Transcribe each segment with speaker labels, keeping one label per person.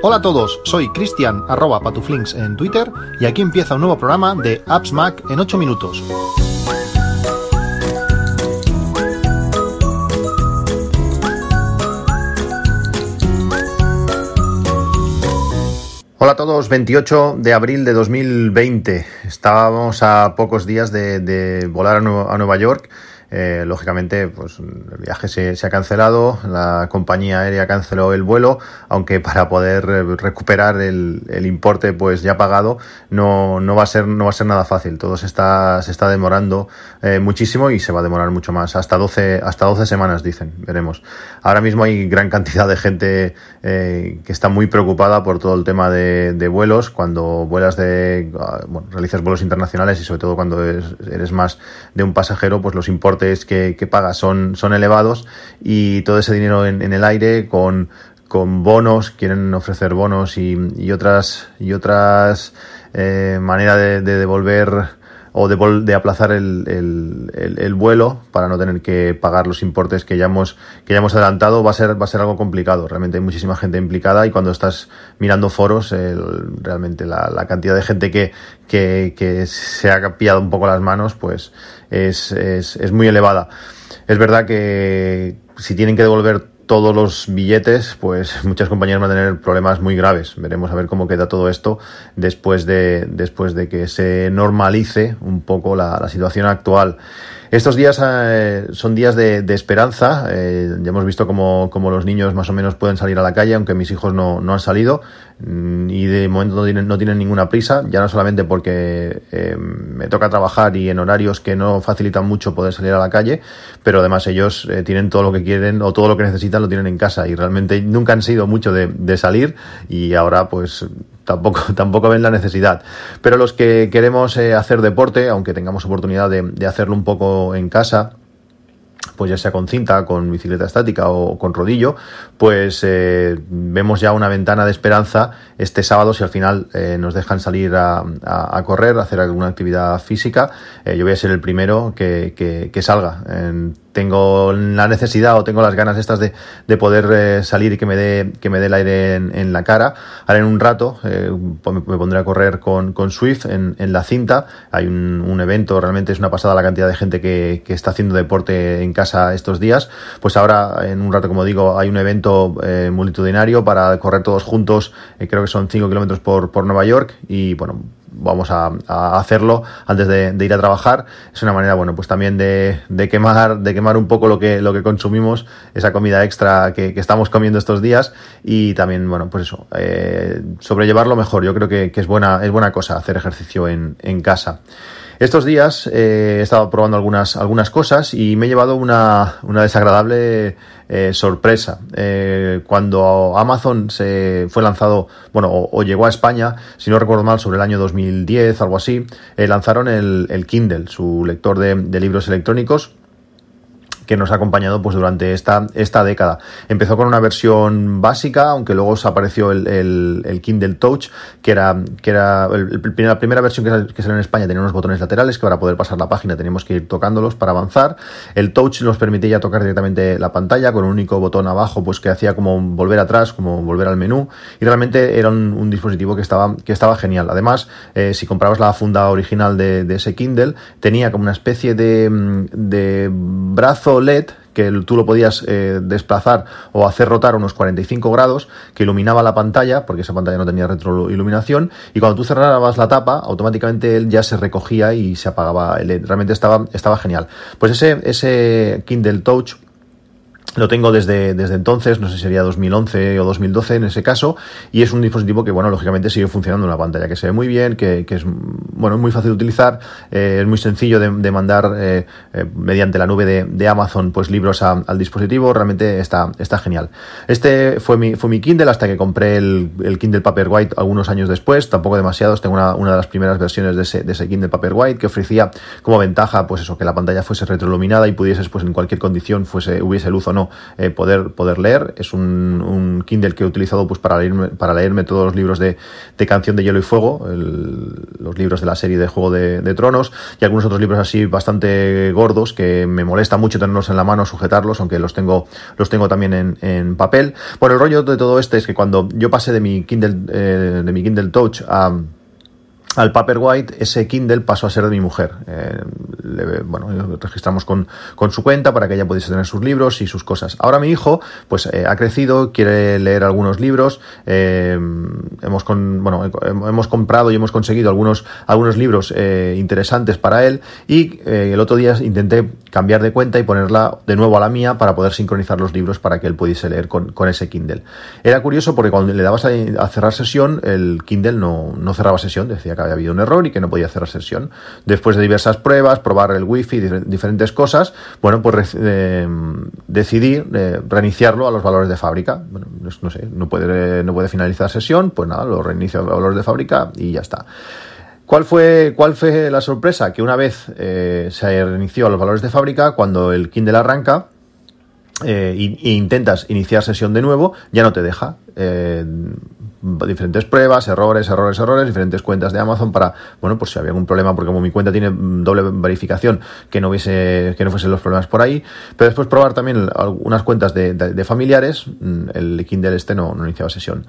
Speaker 1: Hola a todos, soy Cristian arroba patuflinks en Twitter y aquí empieza un nuevo programa de Apps Mac en 8 minutos. Hola a todos, 28 de abril de 2020. Estábamos a pocos días de, volar a Nueva York eh, lógicamente, pues el viaje se, ha cancelado, la compañía aérea canceló el vuelo, aunque para poder recuperar el, importe pues ya pagado no, no, va a ser, no va a ser nada fácil. Todo se está, se está demorando eh, muchísimo y se va a demorar mucho más. Hasta 12, hasta 12 semanas, dicen. Veremos. Ahora mismo hay gran cantidad de gente eh, que está muy preocupada por todo el tema de, vuelos. Cuando vuelas de, ah, bueno, realizas vuelos internacionales y sobre todo cuando eres, más de un pasajero, pues los importes que, que pagas son, son elevados y todo ese dinero en, el aire con, con bonos, quieren ofrecer bonos y, otras, y otras eh, maneras de, devolver o de, aplazar el, el, el, vuelo para no tener que pagar los importes que ya hemos adelantado va a ser va a ser algo complicado. Realmente hay muchísima gente implicada y cuando estás mirando foros realmente la, cantidad de gente que, se ha pillado un poco las manos pues es, es, es muy elevada. Es verdad que si tienen que devolver todos los billetes, pues muchas compañías van a tener problemas muy graves. Veremos a ver cómo queda todo esto después de, después de que se normalice un poco la, la situación actual. Estos días eh, son días de, esperanza. Eh, ya hemos visto cómo, los niños más o menos pueden salir a la calle, aunque mis hijos no, han salido mm, y de momento no tienen, no tienen ninguna prisa, ya no solamente porque eh, me toca trabajar y en horarios que no facilitan mucho poder salir a la calle, pero además ellos tienen todo lo que quieren o todo lo que necesitan lo tienen en casa y realmente nunca han sido mucho de, salir y ahora pues tampoco, tampoco ven la necesidad. Pero los que queremos eh, hacer deporte, aunque tengamos oportunidad de hacerlo un poco en casa, pues ya sea con cinta, con bicicleta estática o con rodillo, pues eh, vemos ya una ventana de esperanza este sábado si al final eh, nos dejan salir a, correr, a hacer alguna actividad física. Eh, yo voy a ser el primero que, que, que salga. Tengo la necesidad o tengo las ganas estas de, de poder eh, salir y que me dé que me dé el aire en, la cara. Ahora en un rato eh, me, pondré a correr con, con Swift en, en, la cinta. Hay un, un, evento, realmente es una pasada la cantidad de gente que, que, está haciendo deporte en casa estos días. Pues ahora en un rato, como digo, hay un evento eh, multitudinario para correr todos juntos. Eh, creo que son 5 kilómetros por, por Nueva York y bueno, vamos a, hacerlo antes de, ir a trabajar. Es una manera, bueno, pues también de, quemar, de quemar un poco lo que, lo que consumimos, esa comida extra que, estamos comiendo estos días y también, bueno, pues eso, eh, sobrellevarlo mejor. Yo creo que, es buena, es buena cosa hacer ejercicio en, en casa. Estos días eh, he estado probando algunas, algunas cosas y me he llevado una, una desagradable eh, sorpresa. Eh, cuando Amazon se fue lanzado, bueno, o, llegó a España, si no recuerdo mal, sobre el año 2010, algo así, eh, lanzaron el, el, Kindle, su lector de, de libros electrónicos que nos ha acompañado pues durante esta, esta década. Empezó con una versión básica, aunque luego se apareció el, el, Kindle Touch, que era, que era la primera versión que, salió en España tenía unos botones laterales que para poder pasar la página teníamos que ir tocándolos para avanzar. El Touch nos permitía tocar directamente la pantalla con un único botón abajo, pues que hacía como volver atrás, como volver al menú. Y realmente era un, dispositivo que estaba, que estaba genial. Además, eh, si comprabas la funda original de, de, ese Kindle, tenía como una especie de, de brazo LED que tú lo podías eh, desplazar o hacer rotar unos 45 grados, que iluminaba la pantalla, porque esa pantalla no tenía retroiluminación, y cuando tú cerrabas la tapa, automáticamente él ya se recogía y se apagaba el LED. Realmente estaba, estaba genial. Pues ese, ese Kindle Touch lo tengo desde, desde entonces, no sé si sería 2011 o 2012 en ese caso, y es un dispositivo que, bueno, lógicamente sigue funcionando en la pantalla, que se ve muy bien, que, que es, bueno, muy fácil de utilizar, eh, es muy sencillo de, mandar eh, eh, mediante la nube de, de, Amazon, pues libros al dispositivo, realmente está, está genial. Este fue mi, fue mi Kindle hasta que compré el, el Kindle Paperwhite algunos años después, tampoco demasiados, tengo una, una de las primeras versiones de ese, de ese Kindle Paperwhite que ofrecía como ventaja, pues eso, que la pantalla fuese retroiluminada y pudieses, pues en cualquier condición, fuese, hubiese luz o no, eh, poder, poder leer. Es un, un, Kindle que he utilizado pues para leerme, para leerme todos los libros de, de Canción de Hielo y Fuego, los libros de la serie de Juego de, de, Tronos y algunos otros libros así bastante gordos que me molesta mucho tenerlos en la mano, sujetarlos, aunque los tengo, los tengo también en, en papel. Bueno, el rollo de todo este es que cuando yo pasé de mi Kindle, eh, de mi Kindle Touch a al Paperwhite, ese Kindle pasó a ser de mi mujer. Eh, le, bueno, registramos con, con, su cuenta para que ella pudiese tener sus libros y sus cosas. Ahora mi hijo, pues eh, ha crecido, quiere leer algunos libros. Eh, hemos con, bueno, hemos comprado y hemos conseguido algunos, algunos libros eh, interesantes para él. Y el otro día intenté cambiar de cuenta y ponerla de nuevo a la mía para poder sincronizar los libros para que él pudiese leer con, con ese Kindle. Era curioso porque cuando le dabas a, a cerrar sesión, el Kindle no, no cerraba sesión, decía que había habido un error y que no podía cerrar sesión. Después de diversas pruebas, probar el wifi, diferentes cosas, bueno, pues eh, decidí eh, reiniciarlo a los valores de fábrica. Bueno, no sé, no puede, no puede finalizar sesión, pues nada, lo reinicio a los valores de fábrica y ya está. ¿Cuál fue, ¿Cuál fue la sorpresa? Que una vez eh, se reinició a los valores de fábrica, cuando el Kindle arranca, eh, e intentas iniciar sesión de nuevo, ya no te deja. Eh, diferentes pruebas, errores, errores, errores, diferentes cuentas de Amazon para, bueno, pues si había algún problema, porque como mi cuenta tiene doble verificación, que no hubiese, que no fuesen los problemas por ahí, pero después probar también algunas cuentas de, de, de familiares, el Kindle este no, no iniciaba sesión.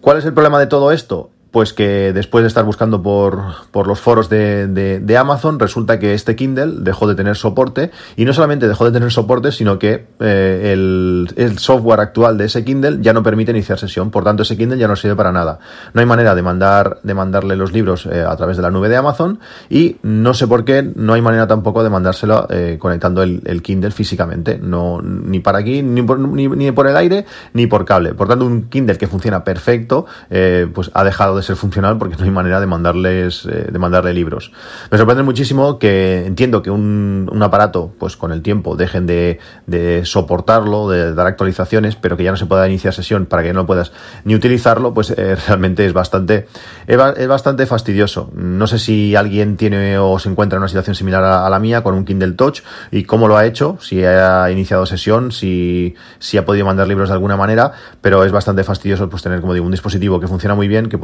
Speaker 1: ¿Cuál es el problema de todo esto? Pues que después de estar buscando por, por los foros de, de, Amazon, resulta que este Kindle dejó de tener soporte y no solamente dejó de tener soporte, sino que eh, el, el, software actual de ese Kindle ya no permite iniciar sesión, por tanto ese Kindle ya no sirve para nada. No hay manera de mandar de mandarle los libros eh, a través de la nube de Amazon y no sé por qué no hay manera tampoco de mandárselo eh, conectando el, el, Kindle físicamente, no ni para aquí ni por, ni, ni por el aire ni por cable. Por tanto un Kindle que funciona perfecto, pues ha dejado de ser funcional porque no hay manera de mandarles eh, de mandarle libros. Me sorprende muchísimo que entiendo que un, un aparato, pues con el tiempo, dejen de, de, soportarlo, de dar actualizaciones, pero que ya no se pueda iniciar sesión para que no puedas ni utilizarlo, pues eh, realmente es bastante es, bastante fastidioso. No sé si alguien tiene o se encuentra en una situación similar a, a, la mía con un Kindle Touch y cómo lo ha hecho, si ha iniciado sesión, si, si ha podido mandar libros de alguna manera, pero es bastante fastidioso pues tener, como digo, un dispositivo que funciona muy bien, que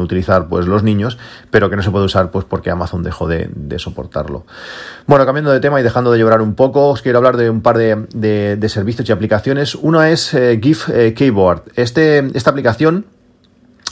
Speaker 1: utilizar pues los niños, pero que no se puede usar pues porque Amazon dejó de, soportarlo. Bueno, cambiando de tema y dejando de llorar un poco, os quiero hablar de un par de, de, de servicios y aplicaciones. Una es eh, GIF eh, Keyboard. Este, esta aplicación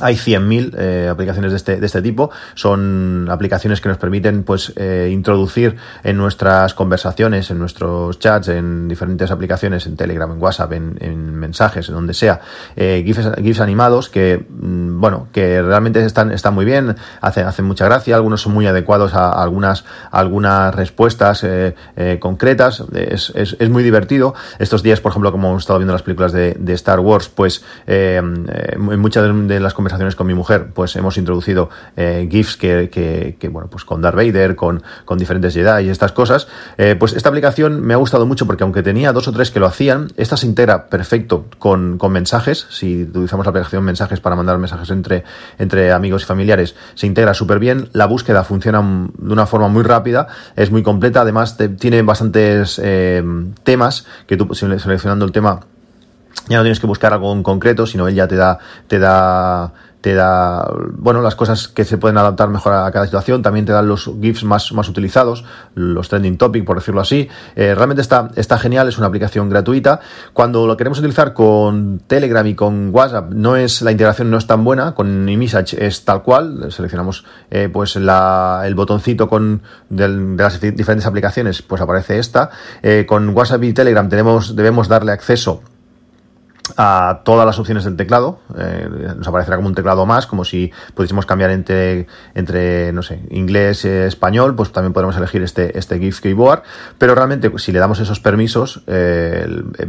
Speaker 1: hay 100.000 eh, aplicaciones de este, de este tipo. Son aplicaciones que nos permiten pues, eh, introducir en nuestras conversaciones, en nuestros chats, en diferentes aplicaciones, en Telegram, en WhatsApp, en, en mensajes, en donde sea, eh, GIFs, GIFs, animados que, mm, bueno, que realmente están, están muy bien, hacen, hacen mucha gracia. Algunos son muy adecuados a, a algunas, a algunas respuestas eh, eh, concretas. Es, es, es, muy divertido. Estos días, por ejemplo, como hemos estado viendo las películas de, Star Wars, pues en muchas de, de las conversaciones con mi mujer, pues hemos introducido eh, GIFs que, que, que, bueno, pues con Darth Vader, con, con diferentes Jedi y estas cosas. Eh, pues esta aplicación me ha gustado mucho porque aunque tenía dos o tres que lo hacían, esta se integra perfecto con, con mensajes. Si utilizamos la aplicación mensajes para mandar mensajes entre, entre amigos y familiares, se integra súper bien. La búsqueda funciona de una forma muy rápida, es muy completa. Además, te, tiene bastantes eh, temas que tú seleccionando el tema ya no tienes que buscar algo en concreto, sino él ya te da, te da te da, bueno, las cosas que se pueden adaptar mejor a cada situación, también te dan los GIFs más, más utilizados, los trending topic, por decirlo así. Eh, realmente está, está genial, es una aplicación gratuita. Cuando lo queremos utilizar con Telegram y con WhatsApp, no es, la integración no es tan buena, con eMessage es tal cual, seleccionamos eh, pues la, el botoncito con del, de las diferentes aplicaciones, pues aparece esta. Eh, con WhatsApp y Telegram tenemos, debemos darle acceso a todas las opciones del teclado. Eh, nos aparecerá como un teclado más, como si pudiésemos cambiar entre, entre no sé, inglés, eh, español, pues también podremos elegir este, este GIF Keyboard. Pero realmente, si le damos esos permisos, eh,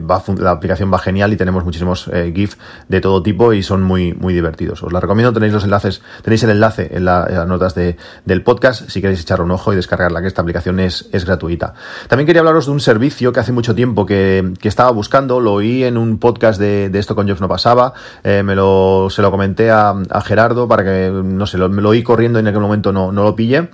Speaker 1: va, la aplicación va genial y tenemos muchísimos eh, GIF de todo tipo y son muy, muy divertidos. Os la recomiendo, tenéis los enlaces, tenéis el enlace en, la, en las notas de, del podcast si queréis echar un ojo y descargarla, que esta aplicación es, es gratuita. También quería hablaros de un servicio que hace mucho tiempo que, que estaba buscando, lo oí en un podcast de de, esto con Jeff no pasaba, eh, me lo, se lo comenté a, Gerardo para que, no sé, lo, me lo oí corriendo y en aquel momento no, no lo pillé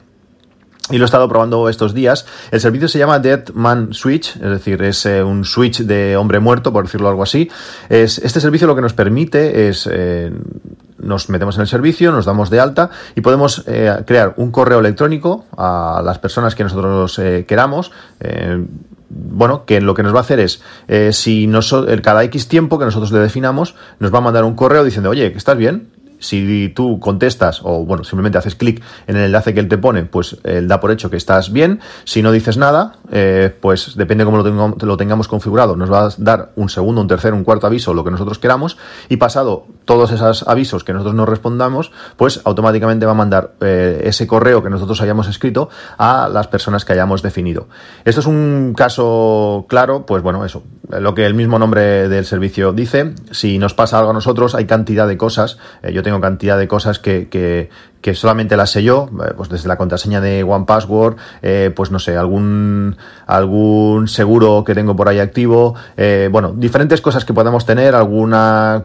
Speaker 1: y lo he estado probando estos días. El servicio se llama Dead Man Switch, es decir, es eh, un switch de hombre muerto, por decirlo algo así. Es, este servicio lo que nos permite es, eh, nos metemos en el servicio, nos damos de alta y podemos eh, crear un correo electrónico a las personas que nosotros queramos bueno, que lo que nos va a hacer es, si cada X tiempo que nosotros le definamos, nos va a mandar un correo diciendo, oye, ¿estás bien? Si tú contestas o bueno, simplemente haces clic en el enlace que él te pone, pues él da por hecho que estás bien. Si no dices nada, eh, pues depende de cómo lo, tengamos configurado, nos va a dar un segundo, un tercer, un cuarto aviso, lo que nosotros queramos, y pasado todos esos avisos que nosotros no respondamos, pues automáticamente va a mandar eh, ese correo que nosotros hayamos escrito a las personas que hayamos definido. Esto es un caso claro, pues bueno, eso, lo que el mismo nombre del servicio dice. Si nos pasa algo a nosotros, hay cantidad de cosas. Eh, yo tengo cantidad de cosas que, que, que solamente las sé yo, eh, pues desde la contraseña de One Password, eh, pues no sé, algún, algún seguro que tengo por ahí activo, eh, bueno, diferentes cosas que podamos tener, algún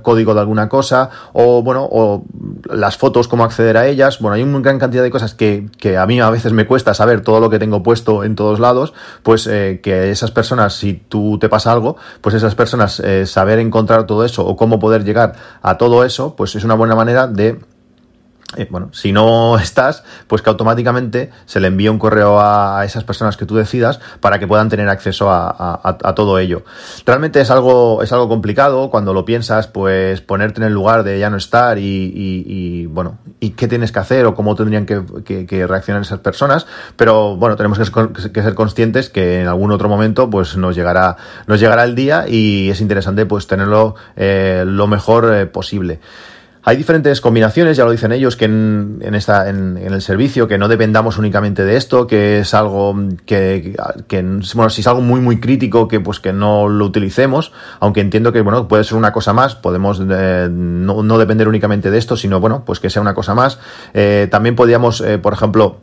Speaker 1: código de alguna cosa, o bueno, o las fotos, cómo acceder a ellas. Bueno, hay una gran cantidad de cosas que, que a mí a veces me cuesta saber todo lo que tengo puesto en todos lados, pues que esas personas, si tú te pasa algo, pues esas personas saber encontrar todo eso o cómo poder llegar a todo eso, pues es una buena manera de eh, bueno, si no estás, pues que automáticamente se le envíe un correo a esas personas que tú decidas para que puedan tener acceso a, todo ello. Realmente es algo, es algo complicado cuando lo piensas, pues ponerte en el lugar de ya no estar y, bueno, y qué tienes que hacer o cómo tendrían que, reaccionar esas personas, pero bueno, tenemos que, ser conscientes que en algún otro momento pues nos llegará, nos llegará el día y es interesante pues tenerlo eh, lo mejor eh, posible. Hay diferentes combinaciones, ya lo dicen ellos, que en, esta, en, el servicio, que no dependamos únicamente de esto, que es algo que, bueno, si es algo muy, muy crítico, que pues que no lo utilicemos, aunque entiendo que, bueno, puede ser una cosa más, podemos eh, no, depender únicamente de esto, sino, bueno, pues que sea una cosa más. Eh, también podríamos, eh, por ejemplo,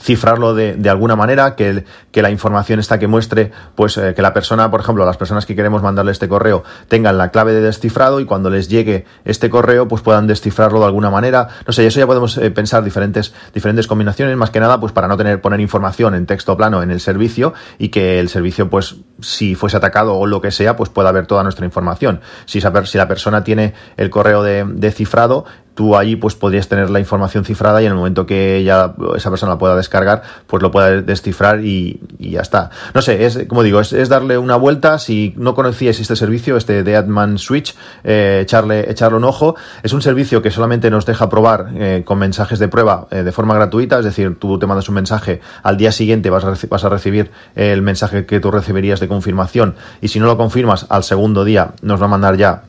Speaker 1: cifrarlo de, alguna manera, que, que, la información esta que muestre, pues eh, que la persona, por ejemplo, las personas que queremos mandarle este correo tengan la clave de descifrado y cuando les llegue este correo, pues puedan descifrarlo de alguna manera. No sé, eso ya podemos eh, pensar diferentes, diferentes combinaciones, más que nada, pues para no tener, poner información en texto plano en el servicio y que el servicio, pues, si fuese atacado o lo que sea, pues pueda ver toda nuestra información. Si, saber, si la persona tiene el correo de, de cifrado, tú allí pues podrías tener la información cifrada y en el momento que ya esa persona la pueda descargar, pues lo pueda descifrar y, ya está. No sé, es como digo, es, darle una vuelta. Si no conocíais este servicio, este de Adman Switch, eh, echarle, echarle un ojo. Es un servicio que solamente nos deja probar eh, con mensajes de prueba eh, de forma gratuita, es decir, tú te mandas un mensaje, al día siguiente vas a, vas a recibir el mensaje que tú recibirías de confirmación. Y si no lo confirmas, al segundo día nos va a mandar ya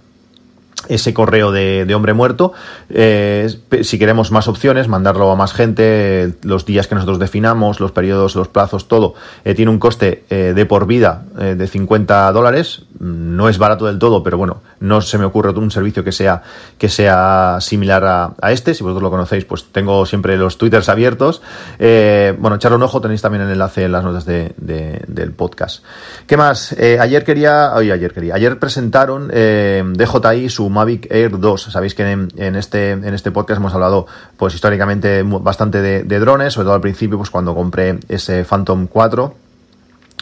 Speaker 1: ese correo de, hombre muerto. Eh, si queremos más opciones, mandarlo a más gente, los días que nosotros definamos, los periodos, los plazos, todo, eh, tiene un coste eh, de por vida de 50 dólares. No es barato del todo, pero bueno, no se me ocurre un servicio que sea, que sea similar a, este. Si vosotros lo conocéis, pues tengo siempre los twitters abiertos. bueno, echarle un ojo, tenéis también el enlace en las notas del podcast. ¿Qué más? ayer quería, hoy ayer quería, ayer presentaron DJI su Mavic Air 2. Sabéis que en, este, en este podcast hemos hablado, pues históricamente, bastante de, drones, sobre todo al principio, pues cuando compré ese Phantom 4.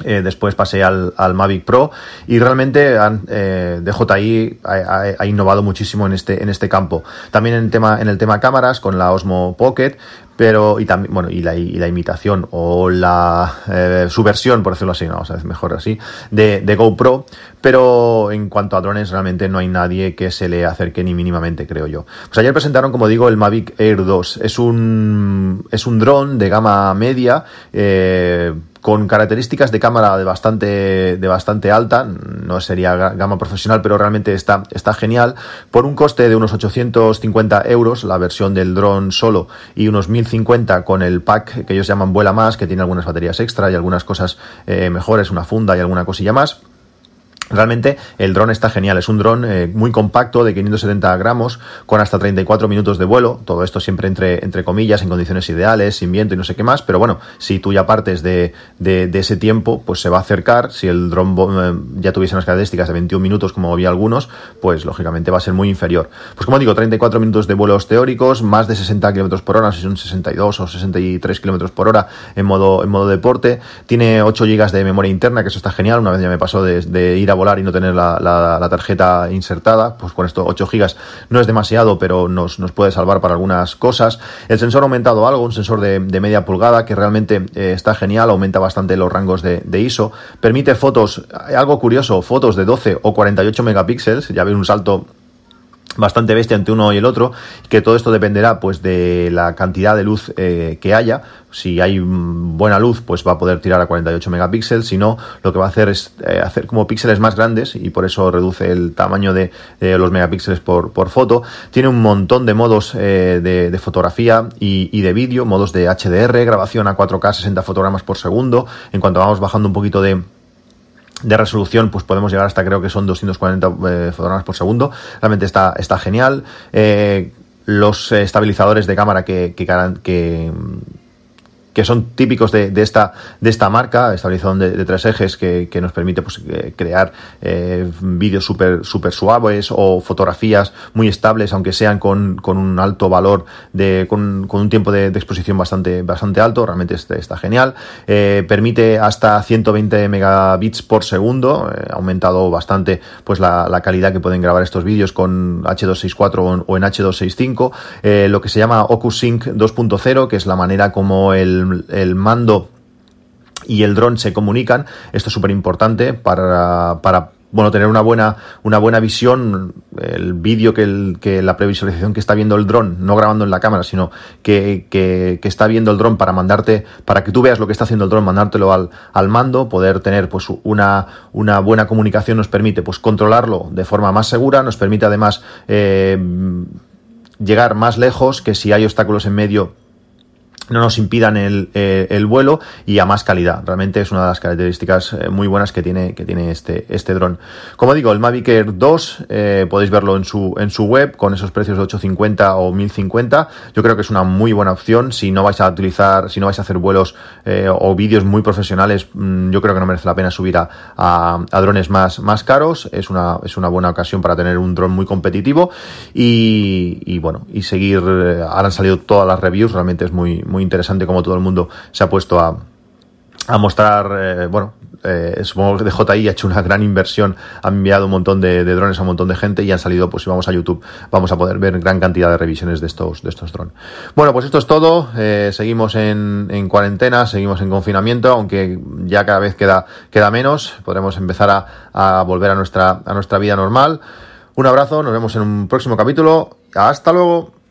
Speaker 1: Eh, después pasé al, Mavic Pro y realmente han, eh, DJI ha, innovado muchísimo en este, en este campo. También en, tema, en el tema cámaras con la Osmo Pocket, pero y también bueno y la, imitación o la eh, subversión por decirlo así mejor así de, de, GoPro. Pero en cuanto a drones realmente no hay nadie que se le acerque ni mínimamente creo yo. Pues ayer presentaron como digo el Mavic Air 2 es un es un dron de gama media eh, con características de cámara de bastante, de bastante alta, no sería gama profesional, pero realmente está, está genial, por un coste de unos 850 euros, la versión del dron solo, y unos 1050 con el pack que ellos llaman Vuela Más, que tiene algunas baterías extra y algunas cosas eh, mejores, una funda y alguna cosilla más. Realmente el dron está genial, es un dron eh, muy compacto de 570 gramos con hasta 34 minutos de vuelo, todo esto siempre entre, entre comillas, en condiciones ideales, sin viento y no sé qué más, pero bueno, si tú ya partes de, de, ese tiempo, pues se va a acercar, si el dron eh, ya tuviese unas características de 21 minutos como había algunos, pues lógicamente va a ser muy inferior. Pues como digo, 34 minutos de vuelos teóricos, más de 60 km por hora, si son 62 o 63 km por hora en modo, en modo deporte, tiene 8 GB de memoria interna, que eso está genial, una vez ya me pasó de, de ir a volar y no tener la, tarjeta insertada, pues con estos 8 GB no es demasiado, pero nos, puede salvar para algunas cosas. El sensor ha aumentado algo, un sensor de, media pulgada que realmente eh, está genial, aumenta bastante los rangos de, ISO, permite fotos, algo curioso, fotos de 12 o 48 megapíxeles, ya ve un salto bastante bestia entre uno y el otro, que todo esto dependerá pues de la cantidad de luz eh, que haya. Si hay buena luz, pues va a poder tirar a 48 megapíxeles, si no, lo que va a hacer es eh, hacer como píxeles más grandes y por eso reduce el tamaño de los megapíxeles por, por, foto. Tiene un montón de modos eh, de, fotografía y, y de vídeo, modos de HDR, grabación a 4K 60 fotogramas por segundo. En cuanto vamos bajando un poquito de de resolución, pues podemos llegar hasta creo que son 240 eh, fotogramas por segundo. Realmente está, está genial. Eh, los estabilizadores de cámara que, que, que que son típicos de, esta, de esta marca, estabilizador de, tres ejes que, nos permite pues, eh, crear eh, vídeos súper super suaves o fotografías muy estables, aunque sean con, un alto valor, de, con, un tiempo de, exposición bastante, bastante alto, realmente está, está genial. Eh, permite hasta 120 megabits por segundo, ha aumentado bastante pues, la, calidad que pueden grabar estos vídeos con H264 o en H265, lo que se llama OcuSync 2.0, que es la manera como el el, mando y el dron se comunican. Esto es súper importante para, para bueno, tener una buena, una buena visión, el vídeo que, que la previsualización que está viendo el dron, no grabando en la cámara, sino que, que, está viendo el dron para mandarte, para que tú veas lo que está haciendo el dron, mandártelo al, al mando, poder tener pues una, una buena comunicación nos permite pues controlarlo de forma más segura, nos permite además eh, llegar más lejos, que si hay obstáculos en medio no nos impidan el, eh, el, vuelo y a más calidad. Realmente es una de las características eh, muy buenas que tiene, que tiene este, este dron. Como digo, el Mavic Air 2 eh, podéis verlo en su, en su web con esos precios de 850 o 1050. Yo creo que es una muy buena opción si no vais a utilizar, si no vais a hacer vuelos o vídeos muy profesionales. Mm, yo creo que no merece la pena subir a, a, drones más, más caros. Es una, es una buena ocasión para tener un dron muy competitivo y, y bueno, y seguir. Ahora han salido todas las reviews, realmente es muy muy interesante como todo el mundo se ha puesto a, mostrar, eh, bueno, eh, supongo que DJI ha hecho una gran inversión, ha enviado un montón de, drones a un montón de gente y han salido, pues si vamos a YouTube, vamos a poder ver gran cantidad de revisiones de estos, de estos drones. Bueno, pues esto es todo, eh, seguimos en, en, cuarentena, seguimos en confinamiento, aunque ya cada vez queda, queda menos, podremos empezar a, a volver a nuestra, a nuestra vida normal. Un abrazo, nos vemos en un próximo capítulo, hasta luego.